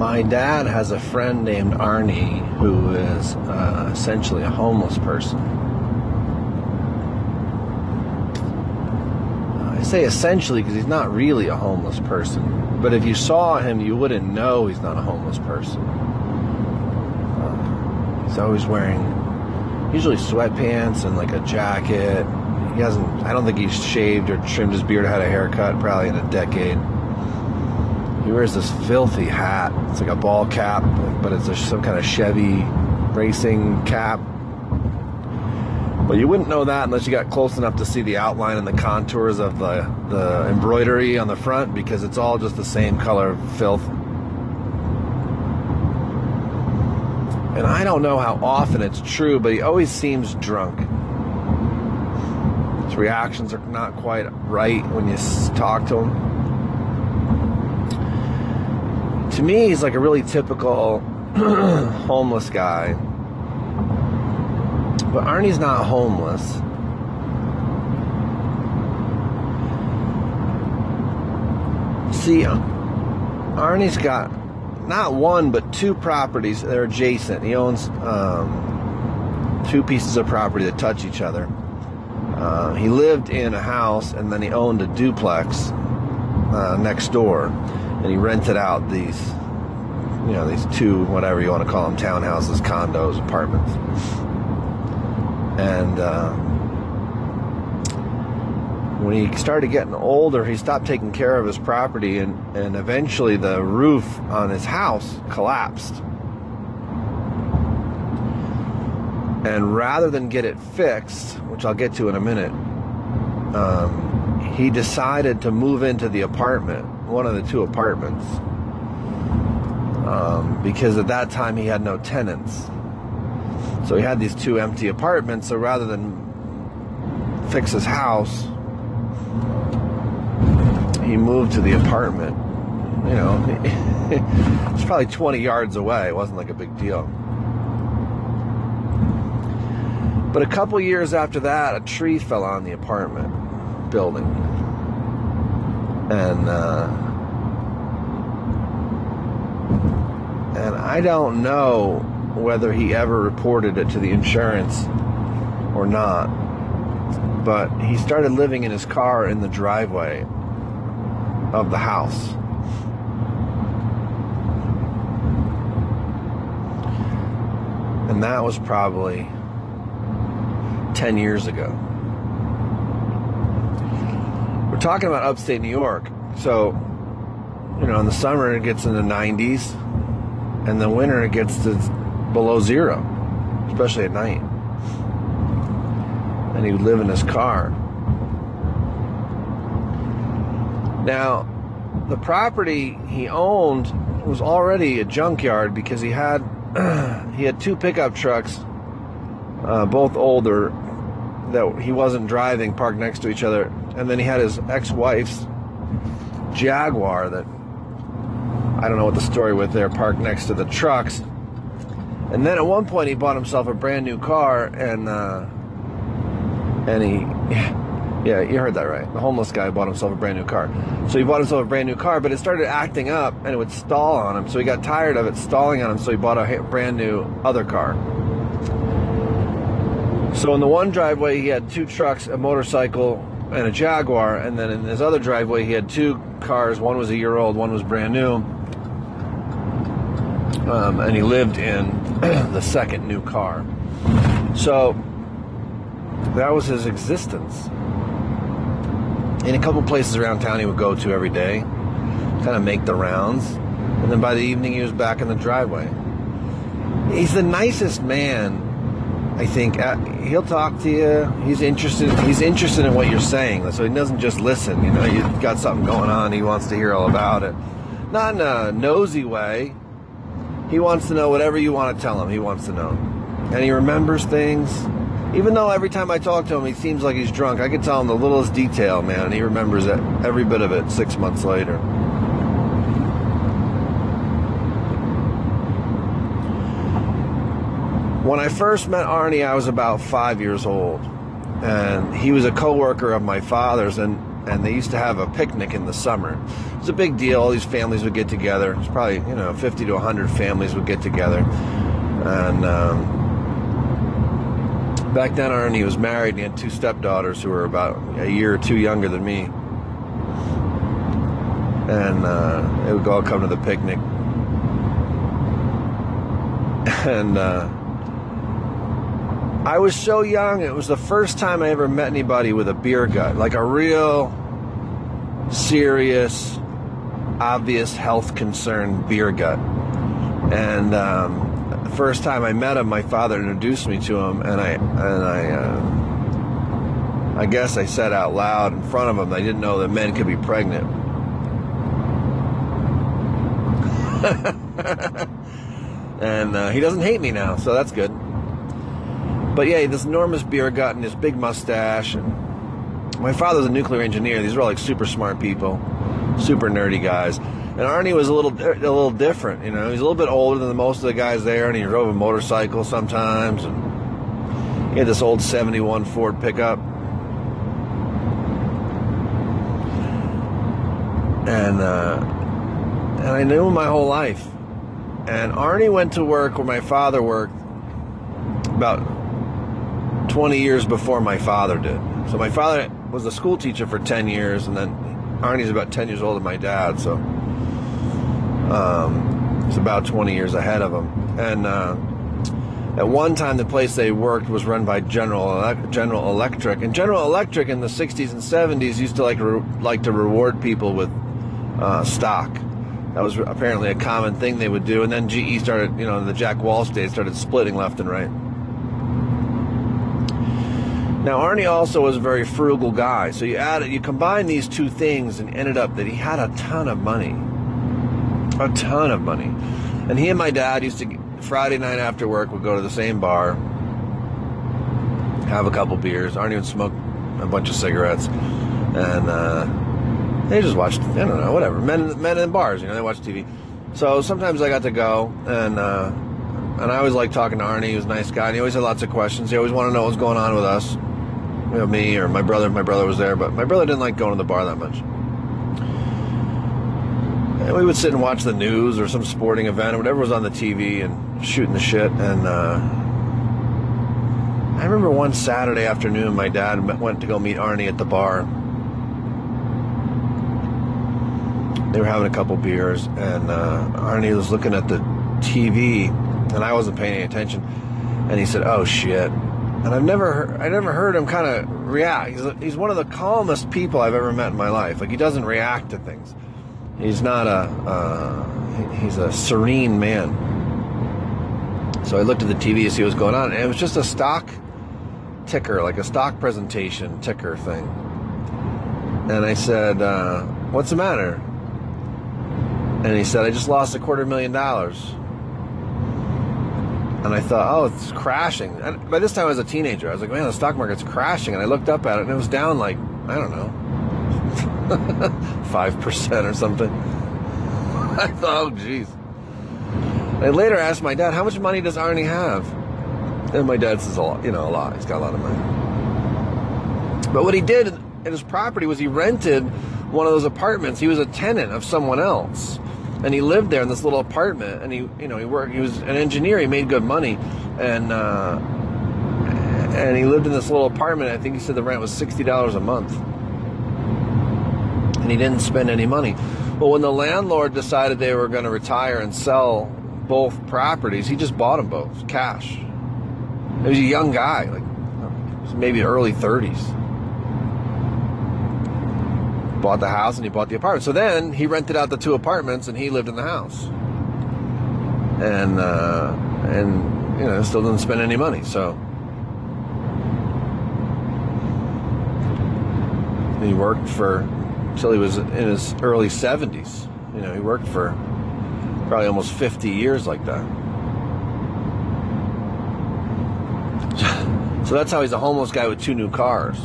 my dad has a friend named Arnie who is uh, essentially a homeless person. I say essentially because he's not really a homeless person. But if you saw him, you wouldn't know he's not a homeless person. Uh, he's always wearing usually sweatpants and like a jacket. He hasn't, I don't think he's shaved or trimmed his beard or had a haircut probably in a decade. He wears this filthy hat. It's like a ball cap, but it's a, some kind of Chevy racing cap. But you wouldn't know that unless you got close enough to see the outline and the contours of the, the embroidery on the front because it's all just the same color filth. And I don't know how often it's true, but he always seems drunk. His reactions are not quite right when you talk to him. To me, he's like a really typical homeless guy but Arnie's not homeless. See, Arnie's got not one but two properties that are adjacent. He owns um, two pieces of property that touch each other. Uh, he lived in a house and then he owned a duplex uh, next door, and he rented out these, you know, these two whatever you want to call them, townhouses, condos, apartments and uh, when he started getting older, he stopped taking care of his property, and, and eventually the roof on his house collapsed. And rather than get it fixed, which I'll get to in a minute, um, he decided to move into the apartment, one of the two apartments, um, because at that time he had no tenants. So he had these two empty apartments. So rather than fix his house, he moved to the apartment. You know, it's probably 20 yards away. It wasn't like a big deal. But a couple years after that, a tree fell on the apartment building. And, uh, and I don't know whether he ever reported it to the insurance or not. But he started living in his car in the driveway of the house. And that was probably 10 years ago. Talking about upstate New York. So, you know, in the summer it gets in the 90s, and the winter it gets to below zero, especially at night. And he would live in his car. Now, the property he owned was already a junkyard because he had he had two pickup trucks, uh, both older, that he wasn't driving, parked next to each other, and then he had his ex-wife's Jaguar that I don't know what the story with there, parked next to the trucks. And then at one point he bought himself a brand new car and uh, and he yeah, you heard that right. The homeless guy bought himself a brand new car. So he bought himself a brand new car, but it started acting up and it would stall on him. So he got tired of it stalling on him, so he bought a brand new other car. So in the one driveway he had two trucks, a motorcycle, and a Jaguar, and then in his other driveway he had two cars. One was a year old, one was brand new. Um, and he lived in the second new car. So that was his existence. In a couple places around town he would go to every day, kind of make the rounds, and then by the evening he was back in the driveway. He's the nicest man. I think uh, he'll talk to you. He's interested. He's interested in what you're saying, so he doesn't just listen. You know, you've got something going on. He wants to hear all about it, not in a nosy way he wants to know whatever you want to tell him. He wants to know. And he remembers things. Even though every time I talk to him, he seems like he's drunk, I can tell him the littlest detail, man, and he remembers it, every bit of it six months later. When I first met Arnie, I was about five years old, and he was a coworker of my father's, and and they used to have a picnic in the summer. was a big deal. All these families would get together. It's probably you know 50 to 100 families would get together, and um, back then Arnie was married and he had two stepdaughters who were about a year or two younger than me, and uh, they would all come to the picnic, and. Uh, I was so young, it was the first time I ever met anybody with a beer gut, like a real serious, obvious health concern beer gut. And um, the first time I met him, my father introduced me to him, and I and I. Uh, I guess I said out loud in front of him, I didn't know that men could be pregnant. and uh, he doesn't hate me now, so that's good. But yeah, this enormous beer gut and this big mustache. And my father's a nuclear engineer. These are all like super smart people, super nerdy guys. And Arnie was a little a little different, you know. He's a little bit older than most of the guys there, and he drove a motorcycle sometimes. And he had this old '71 Ford pickup. And uh, and I knew him my whole life. And Arnie went to work where my father worked about 20 years before my father did. So my father was a school teacher for 10 years, and then Arnie's about 10 years older than my dad, so um, it's about 20 years ahead of him. And uh, at one time, the place they worked was run by General General Electric, and General Electric in the 60s and 70s used to like re- like to reward people with uh, stock. That was apparently a common thing they would do. And then GE started, you know, the Jack Welch days started splitting left and right. Now Arnie also was a very frugal guy, so you add you combine these two things and ended up that he had a ton of money, a ton of money, and he and my dad used to Friday night after work would go to the same bar, have a couple beers. Arnie would smoke a bunch of cigarettes, and uh, they just watched I don't know whatever men men in bars, you know they watch TV. So sometimes I got to go and. Uh, and I always liked talking to Arnie. He was a nice guy. And he always had lots of questions. He always wanted to know what was going on with us you know, me or my brother. My brother was there, but my brother didn't like going to the bar that much. And we would sit and watch the news or some sporting event or whatever was on the TV and shooting the shit. And uh, I remember one Saturday afternoon, my dad went to go meet Arnie at the bar. They were having a couple beers, and uh, Arnie was looking at the TV, and I wasn't paying any attention. And he said, "Oh shit." And I've never I never heard him kind of react. He's, he's one of the calmest people I've ever met in my life. Like he doesn't react to things. He's not a uh, he's a serene man. So I looked at the TV to see what was going on, and it was just a stock ticker, like a stock presentation ticker thing. And I said, uh, "What's the matter?" And he said, "I just lost a quarter million dollars." And I thought, oh, it's crashing. And by this time, I was a teenager. I was like, man, the stock market's crashing. And I looked up at it, and it was down like I don't know, five percent or something. I thought, oh, jeez. I later asked my dad, how much money does Arnie have? And my dad says a lot, you know, a lot. He's got a lot of money. But what he did in his property was he rented one of those apartments. He was a tenant of someone else and he lived there in this little apartment and he you know he worked he was an engineer he made good money and uh, and he lived in this little apartment i think he said the rent was $60 a month. And he didn't spend any money. But when the landlord decided they were going to retire and sell both properties he just bought them both cash. He was a young guy like maybe early 30s bought the house and he bought the apartment. So then he rented out the two apartments and he lived in the house. And uh, and you know still didn't spend any money. So he worked for until he was in his early 70s. You know, he worked for probably almost 50 years like that. So that's how he's a homeless guy with two new cars.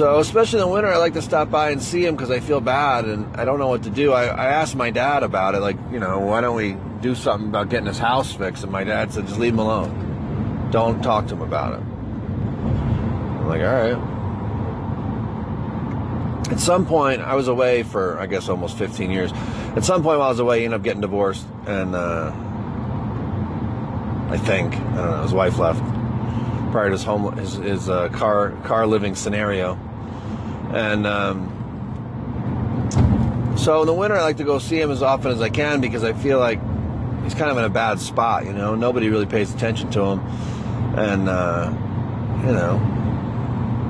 So, especially in the winter, I like to stop by and see him because I feel bad and I don't know what to do. I, I asked my dad about it, like, you know, why don't we do something about getting his house fixed? And my dad said, just leave him alone. Don't talk to him about it. I'm like, all right. at some point, I was away for, I guess, almost 15 years. At some point while I was away, he ended up getting divorced, and uh, I think, I don't know, his wife left prior to his home, his, his uh, car, car living scenario. And um, so in the winter, I like to go see him as often as I can because I feel like he's kind of in a bad spot, you know. Nobody really pays attention to him. And, uh, you know,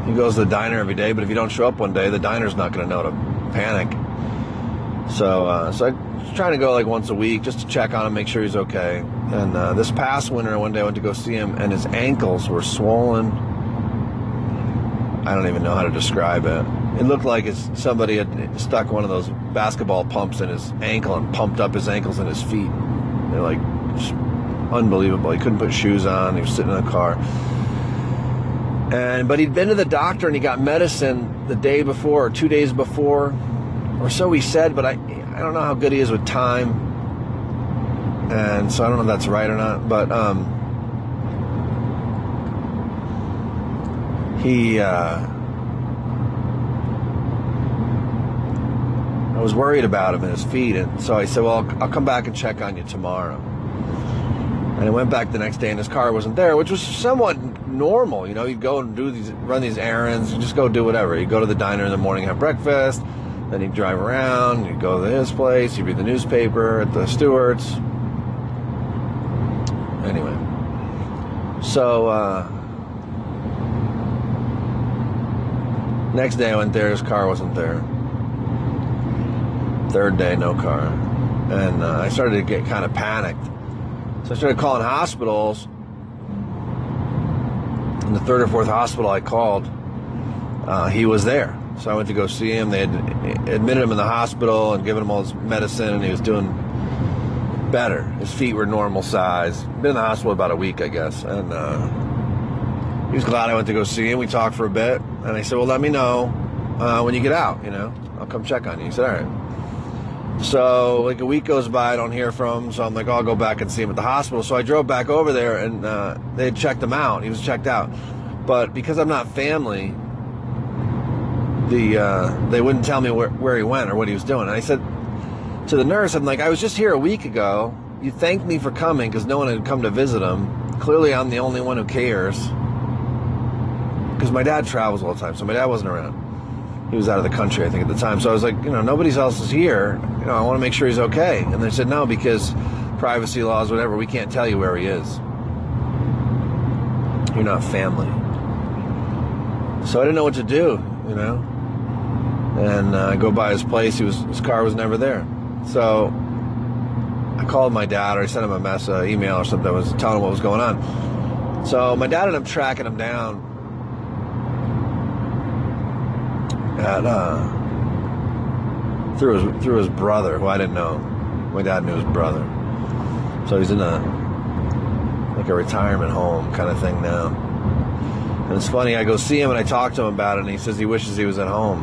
he goes to the diner every day, but if you don't show up one day, the diner's not going to know to panic. So, uh, so I'm trying to go like once a week just to check on him, make sure he's okay. And uh, this past winter, one day I went to go see him, and his ankles were swollen. I don't even know how to describe it. It looked like somebody had stuck one of those basketball pumps in his ankle and pumped up his ankles and his feet. They're like unbelievable. He couldn't put shoes on. He was sitting in a car. And but he'd been to the doctor and he got medicine the day before or two days before, or so he said. But I I don't know how good he is with time, and so I don't know if that's right or not. But um, he. Uh, I was worried about him and his feet, and so I said, "Well, I'll, come back and check on you tomorrow." And I went back the next day, and his car wasn't there, which was somewhat normal. You know, you go and do these, run these errands, you just go do whatever. You go to the diner in the morning, have breakfast, then you drive around, you go to his place, you read the newspaper at the Stewart's. Anyway, so uh, next day I went there, his car wasn't there. Third day, no car, and uh, I started to get kind of panicked so I started calling hospitals. In the third or fourth hospital I called, uh, he was there. So I went to go see him. They had admitted him in the hospital and given him all his medicine, and he was doing better. His feet were normal size. Been in the hospital about a week, I guess, and uh, he was glad I went to go see him. We talked for a bit, and I said, "Well, let me know uh, when you get out. You know, I'll come check on you." He said, "All right." So like a week goes by, I don't hear from him. So I'm like, I'll go back and see him at the hospital. So I drove back over there, and uh, they checked him out. He was checked out, but because I'm not family, the uh, they wouldn't tell me where, where he went or what he was doing. And I said to the nurse, I'm like, I was just here a week ago. You thanked me for coming because no one had come to visit him. Clearly, I'm the only one who cares because my dad travels all the time, so my dad wasn't around he was out of the country, I think, at the time. So I was like, you know, nobody else is here. You know, I want to make sure he's okay. And they said, no, because privacy laws, whatever, we can't tell you where he is. You're not family. So I didn't know what to do, you know. And uh, I go by his place. He was his car was never there. So I called my dad, or I sent him a mess, uh, email or something. I was telling him what was going on. So my dad ended up tracking him down at uh, through his through his brother, who I didn't know. My dad knew his brother, so he's in a like a retirement home kind of thing now. And it's funny, I go see him and I talk to him about it, and he says he wishes he was at home.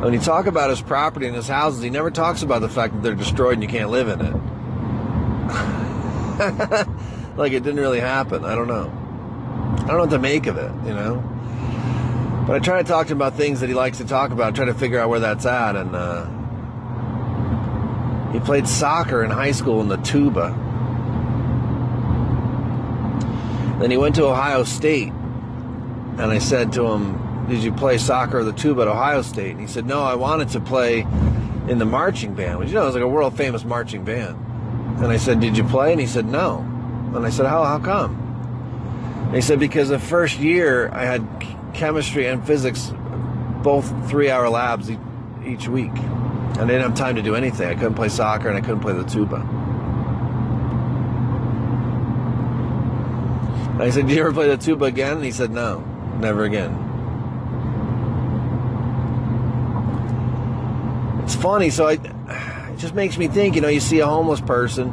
When you talk about his property and his houses, he never talks about the fact that they're destroyed and you can't live in it. like it didn't really happen. I don't know. I don't know what to make of it, you know. But I try to talk to him about things that he likes to talk about, try to figure out where that's at. And uh, he played soccer in high school in the tuba. Then he went to Ohio State, and I said to him, "Did you play soccer or the tuba at Ohio State?" And he said, "No, I wanted to play in the marching band, which you know is like a world famous marching band." And I said, "Did you play?" And he said, "No." And I said, "How? How come?" He said, because the first year I had chemistry and physics, both three hour labs each week. And I didn't have time to do anything. I couldn't play soccer and I couldn't play the tuba. And I said, Do you ever play the tuba again? And he said, No, never again. It's funny, so I, it just makes me think, you know, you see a homeless person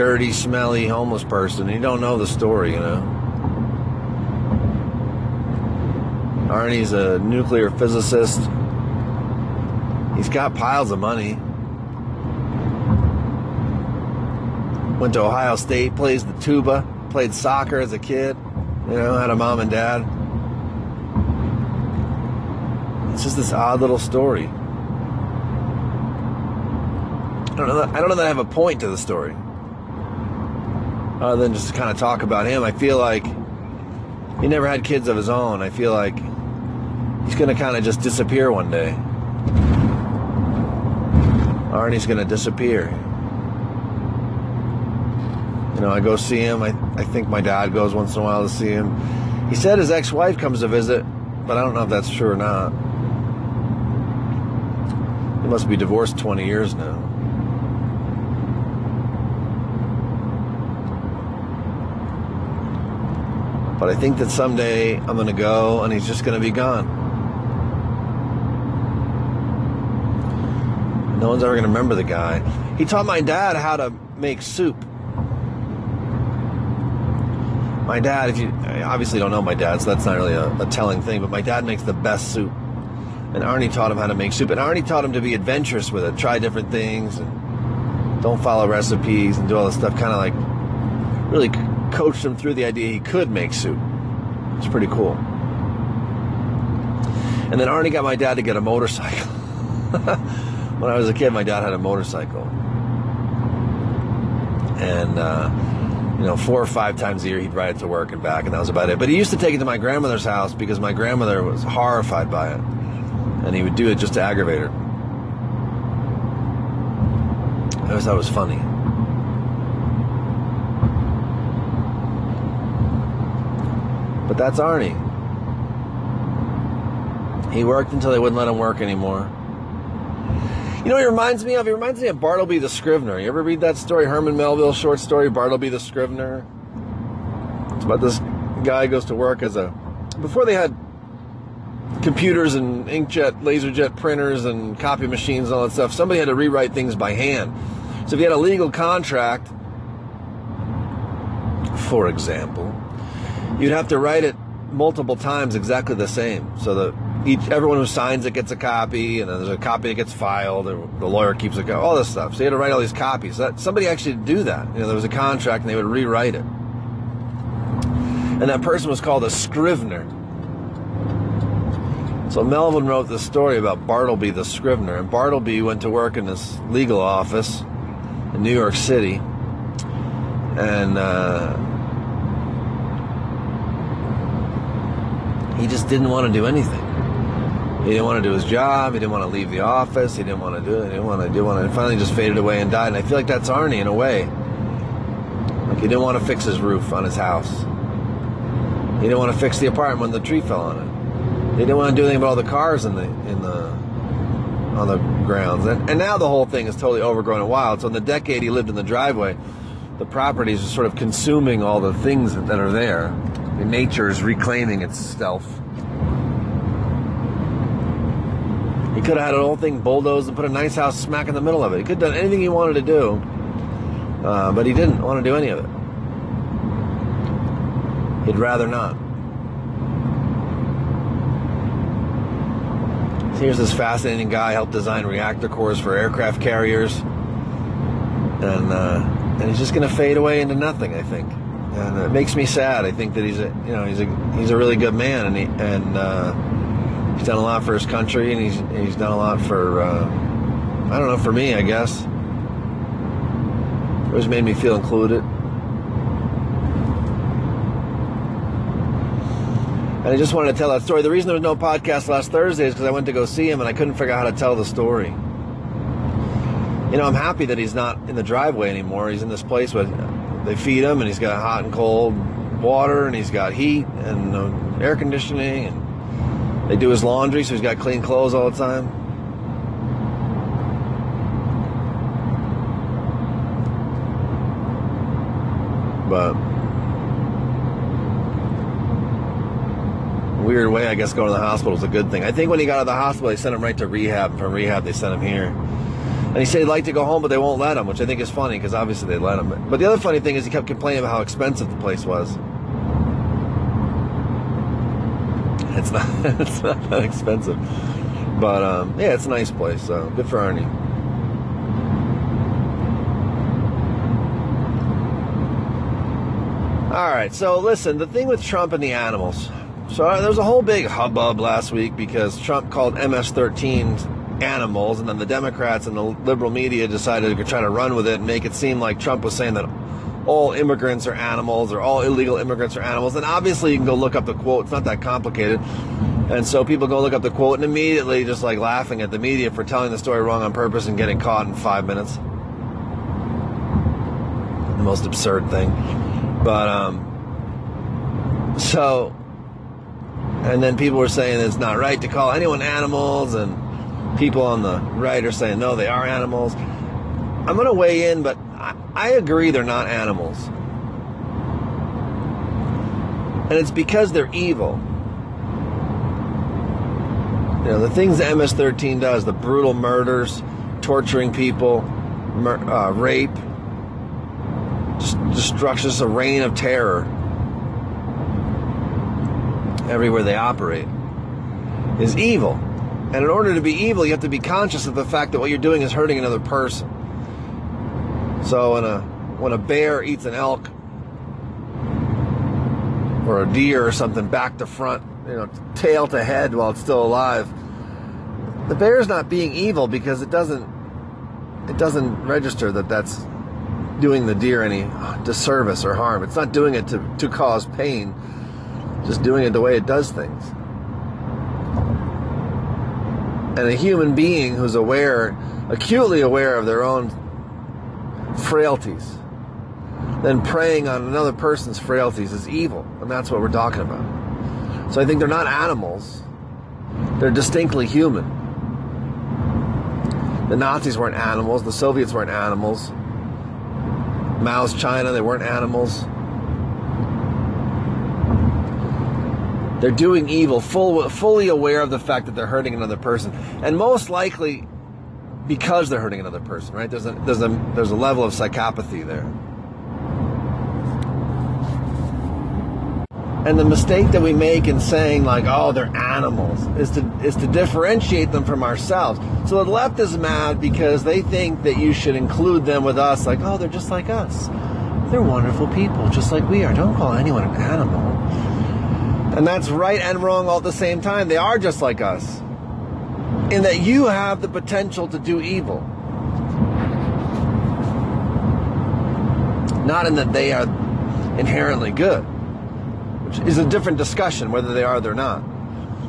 dirty, smelly homeless person. You don't know the story, you know. Arnie's a nuclear physicist. He's got piles of money. Went to Ohio State, plays the tuba, played soccer as a kid, you know, had a mom and dad. It's just this odd little story. I don't know. That, I don't know that I have a point to the story, other than just to kind of talk about him. I feel like he never had kids of his own. I feel like he's going to kind of just disappear one day. Arnie's going to disappear. You know, I go see him. I, I think my dad goes once in a while to see him. He said his ex wife comes to visit, but I don't know if that's true or not. He must be divorced 20 years now. But I think that someday I'm going to go and he's just going to be gone. No one's ever going to remember the guy. He taught my dad how to make soup. My dad, if you I obviously don't know my dad, so that's not really a, a telling thing, but my dad makes the best soup. And Arnie taught him how to make soup. And Arnie taught him to be adventurous with it, try different things, and don't follow recipes and do all this stuff. Kind of like really coached him through the idea he could make soup. It's pretty cool. And then Arnie got my dad to get a motorcycle. when I was a kid, my dad had a motorcycle. And, uh, you know, four or five times a year he'd ride it to work and back, and that was about it. But he used to take it to my grandmother's house because my grandmother was horrified by it. And he would do it just to aggravate her. I always thought it was funny. But that's Arnie. He worked until they wouldn't let him work anymore. You know what he reminds me of? He reminds me of Bartleby the Scrivener. You ever read that story, Herman Melville short story, Bartleby the Scrivener? It's about this guy goes to work as a. Before they had computers and inkjet, laserjet printers and copy machines and all that stuff, somebody had to rewrite things by hand. So if you had a legal contract, for example, you'd have to write it multiple times exactly the same so that each everyone who signs it gets a copy and then there's a copy that gets filed and the lawyer keeps it all this stuff. So you had to write all these copies. That somebody actually did do that. You know there was a contract and they would rewrite it. And that person was called a scrivener. So Melvin wrote this story about Bartleby the scrivener and Bartleby went to work in this legal office in New York City and uh, he just didn't want to do anything. He didn't want to do his job. He didn't want to leave the office. He didn't want to do it. He didn't want to do it. And finally just faded away and died. And I feel like that's Arnie in a way. Like he didn't want to fix his roof on his house. He didn't want to fix the apartment when the tree fell on it. He didn't want to do anything about all the cars in the in the on the grounds. And, and now the whole thing is totally overgrown and wild. So in the decade he lived in the driveway, the properties are sort of consuming all the things that are there. Nature is reclaiming its itself. He could have had an old thing bulldozed and put a nice house smack in the middle of it. He could have done anything he wanted to do, uh, but he didn't want to do any of it. He'd rather not. So here's this fascinating guy helped design reactor cores for aircraft carriers, and uh, and he's just going to fade away into nothing. I think, and it makes me sad. I think that he's a you know he's a he's a really good man, and he and. Uh, he's done a lot for his country, and he's he's done a lot for uh, I don't know for me, I guess. It always made me feel included. And I just wanted to tell that story. The reason there was no podcast last Thursday is because I went to go see him and I couldn't figure out how to tell the story. You know, I'm happy that he's not in the driveway anymore. He's in this place where they feed him and he's got hot and cold water and he's got heat and air conditioning and they do his laundry, so he's got clean clothes all the time. But weird way, I guess going to the hospital is a good thing. I think when he got out of the hospital, they sent him right to rehab. From rehab, they sent him here. And he said he'd like to go home, but they won't let him, which I think is funny because obviously they let him. But the other funny thing is he kept complaining about how expensive the place was. It's not it's not that expensive, but um, yeah, it's a nice place. So good for Arnie. All right, so listen, the thing with Trump and the animals. So uh, there was a whole big hubbub last week because Trump called MS-13 animals, and then the Democrats and the liberal media decided to try to run with it and make it seem like Trump was saying that all immigrants are animals or all illegal immigrants are animals. And obviously, you can go look up the quote. It's not that complicated. And so people go look up the quote and immediately just like laughing at the media for telling the story wrong on purpose and getting caught in five minutes. The most absurd thing. But, um, so, and then people were saying it's not right to call anyone animals, and people on the right are saying no, they are animals. I'm going to weigh in, but I, I agree they're not animals. And it's because they're evil. You know, the things MS 13 does, the brutal murders, torturing people, mur- uh, rape, destruction, just a reign of terror everywhere they operate, is evil. And in order to be evil, you have to be conscious of the fact that what you're doing is hurting another person. So when a when a bear eats an elk or a deer or something back to front, you know, tail to head while it's still alive, the bear's not being evil because it doesn't it doesn't register that that's doing the deer any disservice or harm. It's not doing it to, to cause pain, just doing it the way it does things. And a human being who's aware, acutely aware of their own frailties, then preying on another person's frailties is evil. And that's what we're talking about. So I think they're not animals, they're distinctly human. The Nazis weren't animals, the Soviets weren't animals. Mao's China, they weren't animals. They're doing evil, full, fully aware of the fact that they're hurting another person. And most likely because they're hurting another person, right? There's a, there's a, there's a level of psychopathy there. And the mistake that we make in saying like, oh, they're animals, is to is to differentiate them from ourselves. So the left is mad because they think that you should include them with us, like, oh, they're just like us. They're wonderful people, just like we are. Don't call anyone an animal. And that's right and wrong all at the same time. They are just like us. In that you have the potential to do evil. Not in that they are inherently good which is a different discussion whether they are or not.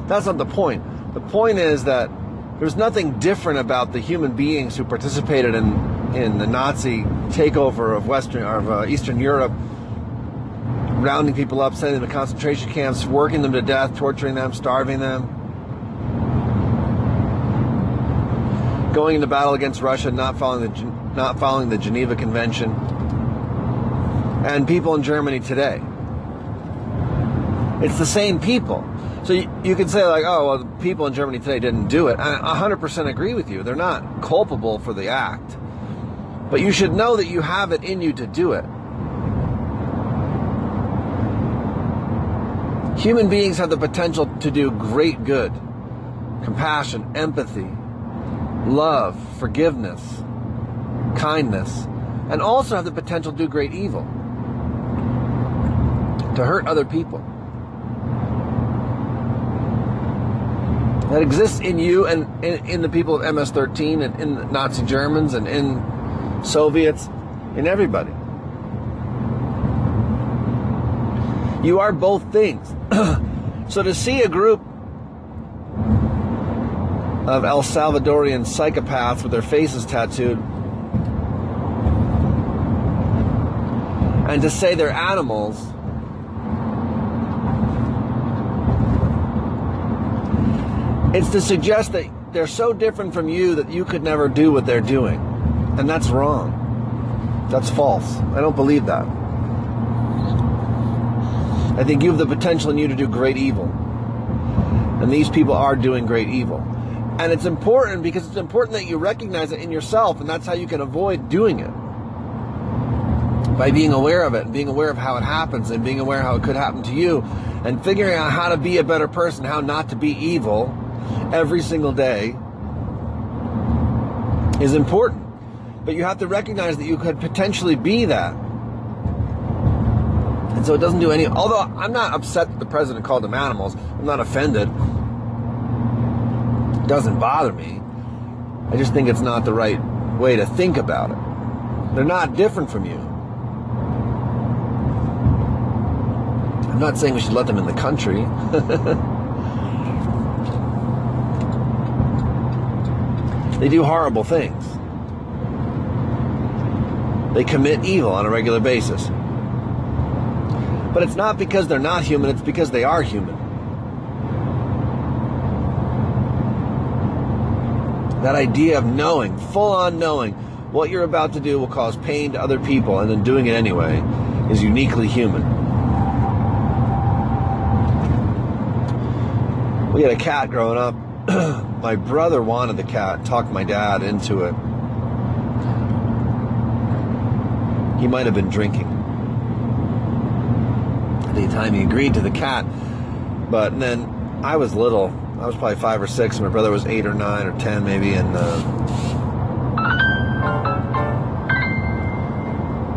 That's not the point. The point is that there's nothing different about the human beings who participated in in the Nazi takeover of Western of uh, Eastern Europe, rounding people up, sending them to concentration camps, working them to death, torturing them, starving them, going into battle against Russia, not following the not following the Geneva Convention, and people in Germany today. It's the same people. So you, you can say like, oh, well, the people in Germany today didn't do it. I 100% agree with you. They're not culpable for the act. But you should know that you have it in you to do it. Human beings have the potential to do great good. Compassion, empathy, love, forgiveness, kindness, and also have the potential to do great evil. To hurt other people. that exists in you and in, in the people of MS-13 and in Nazi Germans and in Soviets, in everybody. You are both things. so to see a group of El Salvadorian psychopaths with their faces tattooed and to say they're animals It's to suggest that they're so different from you that you could never do what they're doing. And that's wrong. That's false. I don't believe that. I think you have the potential in you to do great evil. And these people are doing great evil. And it's important because it's important that you recognize it in yourself, and that's how you can avoid doing it. By being aware of it, and being aware of how it happens, and being aware how it could happen to you, and figuring out how to be a better person, how not to be evil, every single day is important. But you have to recognize that you could potentially be that. And so it doesn't do any. Although I'm not upset that the president called them animals, I'm not offended. It doesn't bother me. I just think it's not the right way to think about it. They're not different from you. I'm not saying we should let them in the country. they do horrible things. They commit evil on a regular basis. But it's not because they're not human, it's because they are human. That idea of knowing, full on knowing, what you're about to do will cause pain to other people, and then doing it anyway is uniquely human. We had a cat growing up. my brother wanted the cat, talked my dad into it. He might have been drinking the time he agreed to the cat. But then I was little. I was probably five or six, and my brother was eight or nine or ten, maybe, and uh,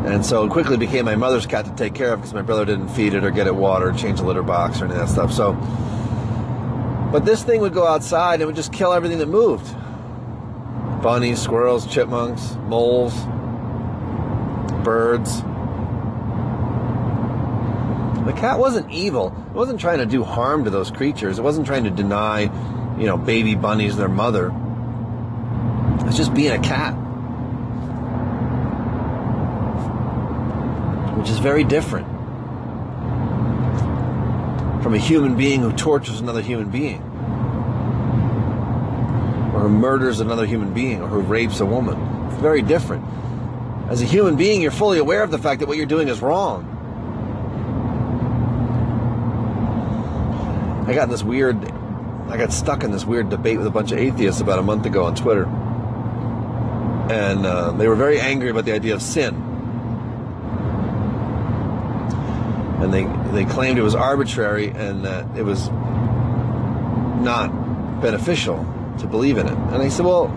And so it quickly became my mother's cat to take care of because my brother didn't feed it or get it watered, change the litter box or any of that stuff. So, but this thing would go outside and would just kill everything that moved bunnies, squirrels, chipmunks, moles, birds. Cat wasn't evil. It wasn't trying to do harm to those creatures. It wasn't trying to deny, you know, baby bunnies their mother. It's just being a cat. which is very different from a human being who tortures another human being, or who murders another human being, or who rapes a woman. It's very different. As a human being, you're fully aware of the fact that what you're doing is wrong. I got this weird, I got stuck in this weird debate with a bunch of atheists about a month ago on Twitter. And uh, they were very angry about the idea of sin and they they claimed it was arbitrary and that it was not beneficial to believe in it. And I said, well,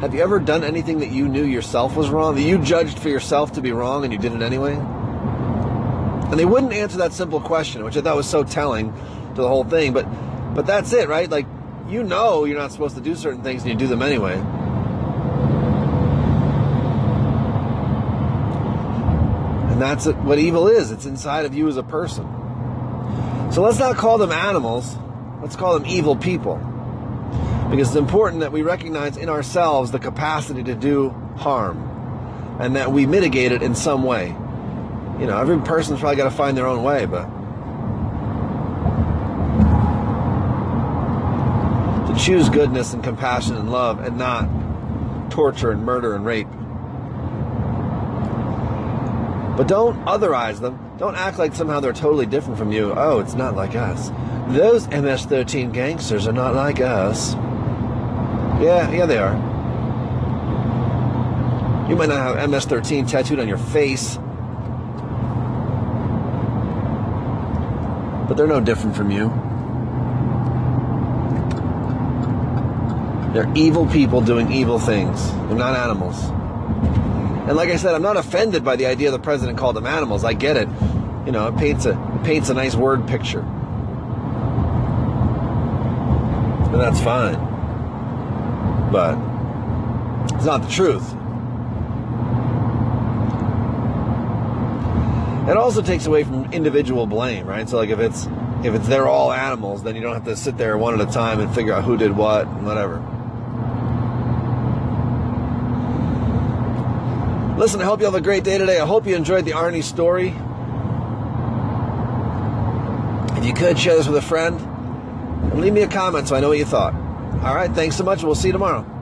have you ever done anything that you knew yourself was wrong, that you judged for yourself to be wrong, and you did it anyway? And they wouldn't answer that simple question, which I thought was so telling to the whole thing. But but that's it, right? Like you know you're not supposed to do certain things, and you do them anyway. And that's what evil is. It's inside of you as a person. So let's not call them animals. Let's call them evil people. Because it's important that we recognize in ourselves the capacity to do harm and that we mitigate it in some way. You know, every person's probably got to find their own way, but to choose goodness and compassion and love and not torture and murder and rape. But don't otherize them. Don't act like somehow they're totally different from you. Oh, it's not like us. Those MS 13 gangsters are not like us. Yeah, yeah, they are. You might not have MS 13 tattooed on your face, but they're no different from you. They're evil people doing evil things. They're not animals. And like I said, I'm not offended by the idea the president called them animals. I get it. You know, it paints a it paints a nice word picture. And that's fine. But it's not the truth. It also takes away from individual blame, right? So like if it's if it's they're all animals, then you don't have to sit there one at a time and figure out who did what and whatever. Listen, I hope you have a great day today. I hope you enjoyed the Arnie story. If you could, share this with a friend and leave me a comment so I know what you thought. All right, thanks so much. We'll see you tomorrow.